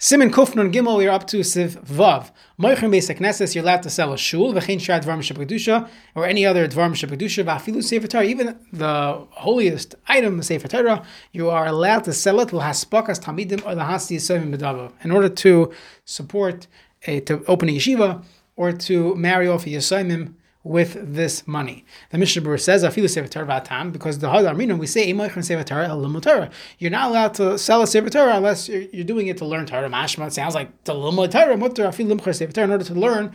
Siman Kufnun Gimel, we are up to Seif Vav. Moichin Beis Knesses, you're allowed to sell a shul, v'chein shar dvarm shebedusha, or any other dvarm shebedusha, v'afilu sefer Torah, even the holiest item, sefer Torah, you are allowed to sell it. L'haspakas tamidim or l'hasti yisayim bedava, in order to support, a, to open a yeshiva, or to marry off a yisayim with this money. The Mishnah Berurah says, "Afilu sefer Torah because the Hadar Mina we say Emaychon sefer Torah Torah. You're not allowed to sell a Torah unless you're, you're, doing it to learn Torah. Mashma it sounds like to limud Torah mutter Torah in order to learn, in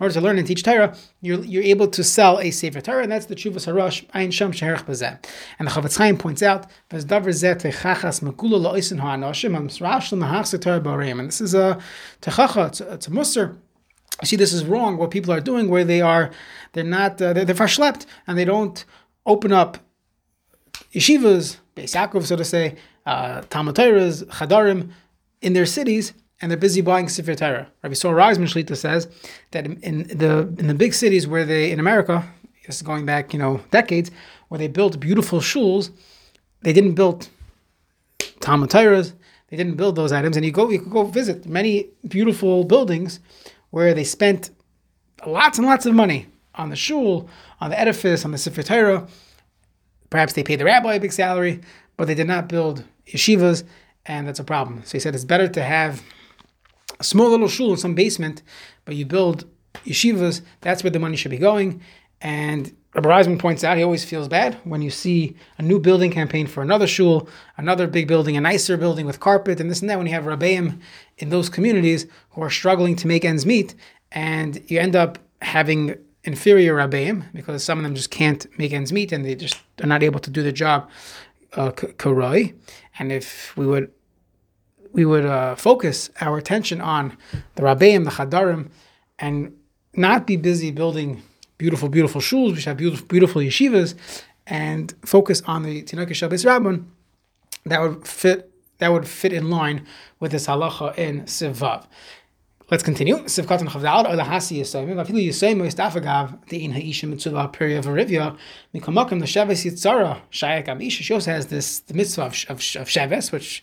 order to learn and teach Torah. You're, you're able to sell a Torah, and that's the Chuvas Harash Ein Sham Sheherch Bazeh. And the Chofetz Chaim points out, "V'z davar zeh techachas mekula la'osin ha'anoshim am srash l'mahachse Torah b'areim." And this is a techacha, it's a, a mussar see this is wrong what people are doing where they are they're not uh, they're, they're and they don't open up yeshivas Beis Yaakov so to say uh, Talmud Chadarim in their cities and they're busy buying Sefer Torah. Rabbi Saul Reisman Shlita says that in, in, the in the big cities where they in America, this is going back you know decades, where they built beautiful shuls, they didn't build Talmud Torahs, they didn't build those items, and you go you could go visit many beautiful buildings where they spent lots and lots of money on the shul, on the edifice, on the Sefer Torah. Perhaps they paid the rabbi a big salary, but they did not build yeshivas, and that's a problem. So he said it's better to have a small little shul in some basement, but you build yeshivas. That's where the money should be going. And Rabbi Reisman points out he always feels bad when you see a new building campaign for another shul, another big building, a nicer building with carpet and this and that. When you have rabbeim in those communities who are struggling to make ends meet, and you end up having inferior rabbeim because some of them just can't make ends meet and they just are not able to do the job uh, karoi. And if we would we would uh, focus our attention on the rabbeim, the chadarim, and not be busy building beautiful, beautiful shuls, which have beautiful, beautiful yeshivas, and focus on the Tinaka Shabbos Rabban, that would fit that would fit in line with this halacha in Sivav. Let's continue. Sivkat and Chavdal or the Hasi Yisayim. Afilu Yisayim Yistafagav the In Haishim Mitzvah Period of Arivia. Mikamakam the Shabbos Yitzara Shayak Amisha. She also has this the mitzvah of, of, of Shabbos, which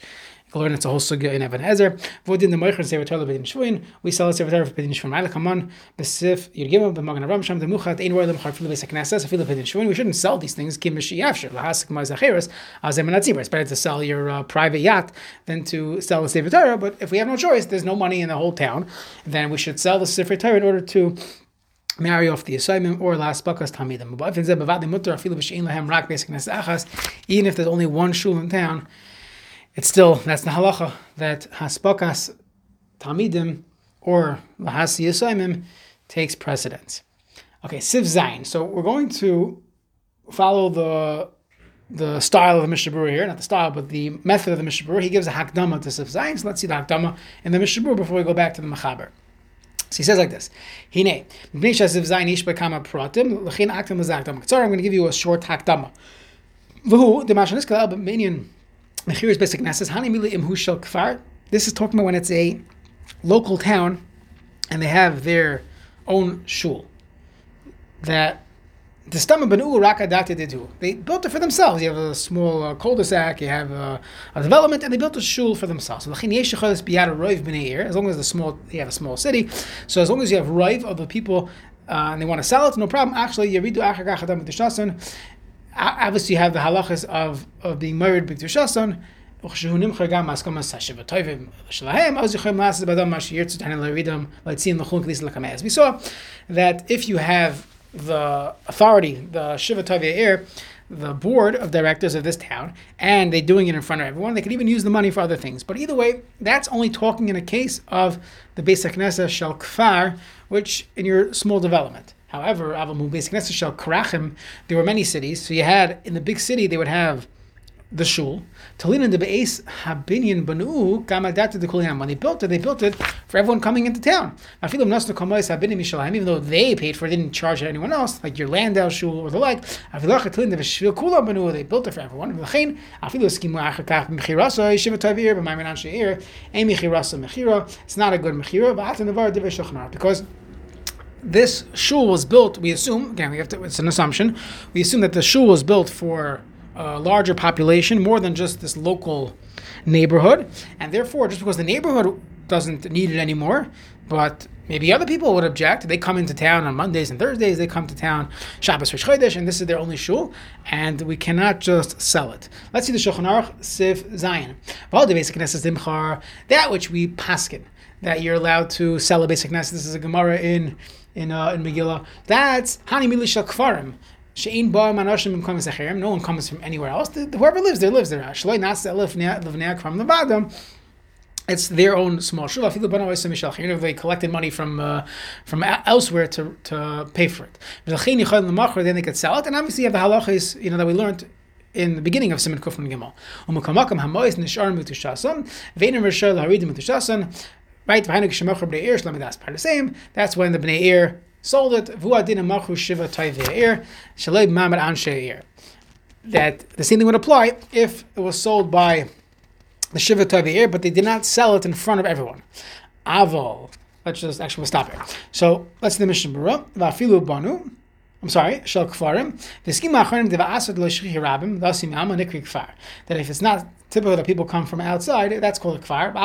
learn it's a whole sugya in Even HaEzer. Vodin the Moicher Sefer Torah Bedin. We sell a Sefer Torah Bedin Shvuin. Ma'ala Kaman Besif Yirgim B'Magen Avraham Sham Demuchat Ein Roy Lemchar Filu Beis HaKnesses Afilu Bedin Shvuin. We shouldn't sell these things. Kim Mishi Yavshir Lahasik Mazacheres Azem. It's better to sell your uh, private yacht than to sell the Sefer. But if we have no choice, there's no money in the whole town, then we should sell the Sefer in order to marry off the assignment or last bakas tamidim. Even if there's only one shul in town, it's still that's the halacha that haspakas tamidim or lahasi yisaimim takes precedence. Okay, siv zayin. So we're going to follow the the style of the Mishnah Berurah here, not the style, but the method of the Mishnah Berurah. He gives a hakdama to siv zayin. So let's see the hakdama in the Mishnah Berurah before we go back to the machaber. So he says like this: Hine, Bnisha Zivzain ishbakama proatim. Sorry, I'm going to give you a short hakdama. V'hu the mashaniskal b'minyan Mechir basic nesses. Hani mili imhushel kfar. This is talking about when it's a local town and they have their own shul. That the stomach benu rakadate didu. They built it for themselves. You have a small uh, cul-de-sac, you have a, a, development, and they built a shul for themselves. So As long as the small, you have a small city, so as long as you have rive of the people uh, and they want to sell it, no problem. Actually, yeridu achagachadam obviously you have the halachas of, of being married b'kedushason. We saw that if you have the authority, the Shiva Tavia the board of directors of this town, and they're doing it in front of everyone. They could even use the money for other things. But either way, that's only talking in a case of the Beis Knesset Shel Kfar, which in your small development. However, Karachim, there were many cities. So you had in the big city they would have the shul. Talin and the Beis Habinyan Banu Kamadata the Kuliam. When they built it, they built it for everyone coming into town. Even though they paid for it, didn't charge anyone else, like your Landau shul or the like. They built it for everyone. It's not a good mechira, because this shul was built, we assume, again, we have to, it's an assumption, we assume that the shul was built for a larger population, more than just this local neighborhood, and therefore, just because the neighborhood doesn't need it anymore, but maybe other people would object. They come into town on Mondays and Thursdays. They come to town Shabbos Rosh Chodesh, and this is their only shul, and we cannot just sell it. Let's see the Shulchan Aruch Siv Zayin. That which we paskin that you're allowed to sell a basic nest. This is a Gemara in in uh, in Megillah. That's Hani Milisha Kfarim. Shein ba manashim No one comes from anywhere else. Whoever lives there lives there. Shaloi nas from the bottom. It's their own small shul. If they collected money from uh, from elsewhere to, to pay for it, then they could sell it. And obviously, you have the halachas you know that we learned in the beginning of Siman Kufran Gimel. Umukamakam hamois nishar mutushasan, venim rishar laharidim mutushasan. Right, part the same. That's when the bnei ir sold it. That the same thing would apply if it was sold by the shiva toiveir, but they did not sell it in front of everyone. Aval. Let's just actually we'll stop here. So let's the Mishnah Berurah. Vafilu banu. I'm sorry, shel kfarim. V'skim acharim deva asad lo shrihi rabim. Dasim ama nikri kfar. That if it's not typical that people come from outside, that's called a kfar.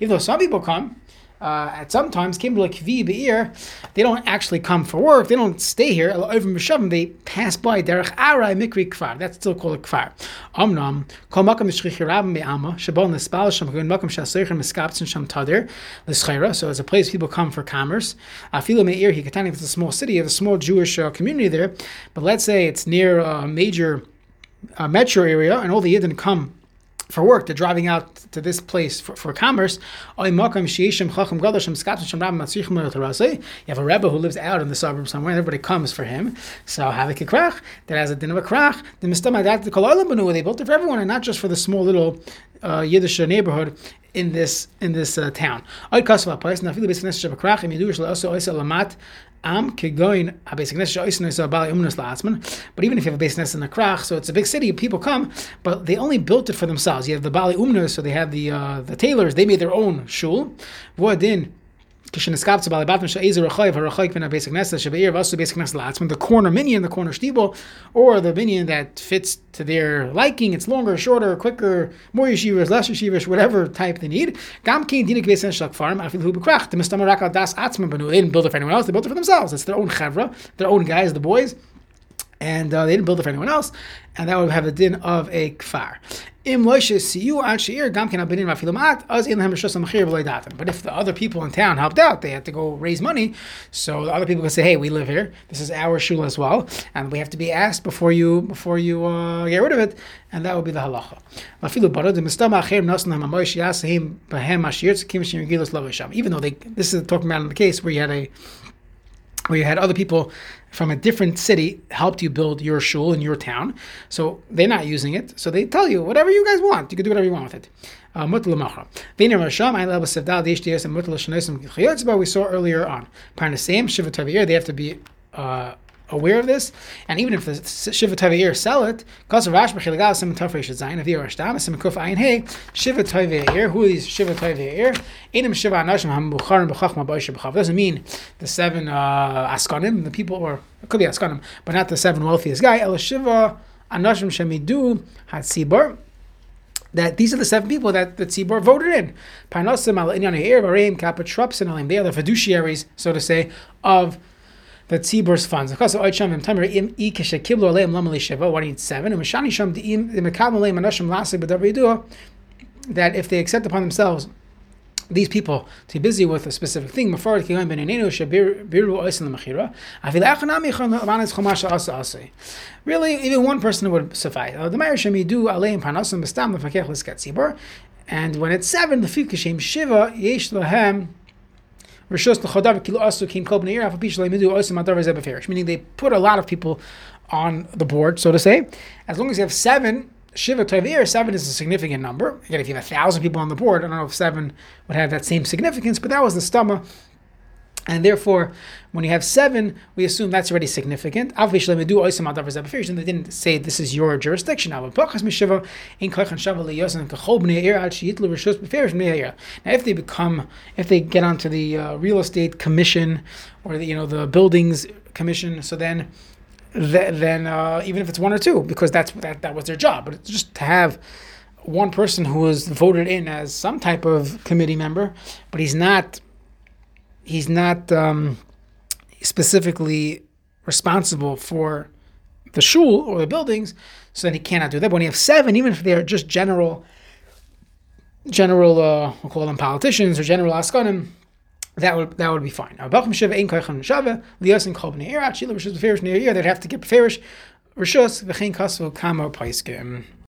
Even though some people come, uh, at sometimes they don't actually come for work. They don't stay here. They pass by derech arai mikri kfar. That's still called a kfar. Amnam kol makam rabim be'ama shabon nespal sham makam shaseichem miskapsin sham tadir l'schaira. So it's a place people come for commerce. Afilu me'ir hikatani. It's a small city. You have a small Jewish uh, community there. But let's say it's near a major metro area, and all the Yidden come for work, they're driving out to this place for, for commerce. You have a Rebbe who lives out in the suburbs somewhere, and everybody comes for him. So have a that has a din of a krach. The they built it for everyone, and not just for the small little uh, Yiddish neighborhood in this in this uh, town. Am kegoin a basic. But even if you have a basic in a krach, so it's a big city, people come, but they only built it for themselves. You have the bali umnus, so they have the uh, the tailors. They made their own shul. The corner minion, the corner steeple, or the minion that fits to their liking. It's longer, shorter, quicker, more yeshivas, less yeshivas, whatever type they need. They didn't build it for anyone else. They built it for themselves. It's their own chevra, their own guys, the boys and uh, they didn't build it for anyone else, and that would have the din of a kfar. But if the other people in town helped out, they had to go raise money. So the other people could say, "Hey, we live here. This is our shul as well, and we have to be asked before you before you uh, get rid of it." And that would be the halacha. Even though they, this is talking about in the case where you had a where you had other people from a different city helped you build your shul in your town. So they're not using it. So they tell you whatever you guys want. You can do whatever you want with it. Uh, we saw earlier on. They have to be uh, aware of this, and even if the Shiva Tavir sell it, because of Rash Bechilagal Sim Tafresh Zayin, Avir Ashtam, Sim Kuf Ayin Hey, Shiva Tavir, who Shiva Tavir? Enim Shiva Anashim Ham Bucharim Bechachma Baisha Bechav. Doesn't mean the seven uh, Askanim, the people, or it could be Askanim, but not the seven wealthiest guy. El Shiva Anashim Shemidu Hatzibor that these are the seven people that the Tzibor voted in. They are the fiduciaries, so to say, of the tzibur's funds. Because of Oicham im Tamer im i keshe kiblo aleim lamali sheva, one eight seven, and Mashani Sham the im the mekam aleim anashim b'davar that if they accept upon themselves these people to be busy with a specific thing. Really, even one person would suffice. And when it's seven, the fikashim shiva yesh lahem Meaning they put a lot of people on the board, so to say. As long as you have seven, Shiva Tavir, seven is a significant number. Again, if you have a thousand people on the board, I don't know if seven would have that same significance, but that was the stomach and therefore, when you have seven, we assume that's already significant. And they didn't say this is your jurisdiction. Now, if they become, if they get onto the uh, real estate commission or the, you know the buildings commission, so then, then uh, even if it's one or two, because that's that, that was their job, but it's just to have one person who was voted in as some type of committee member, but he's not he's not um, specifically responsible for the shul or the buildings, so then he cannot do that. But when you have seven, even if they are just general general uh, we'll call them politicians or general askanim, that would that would be fine. They'd have to get Rishus Kama Paiskim.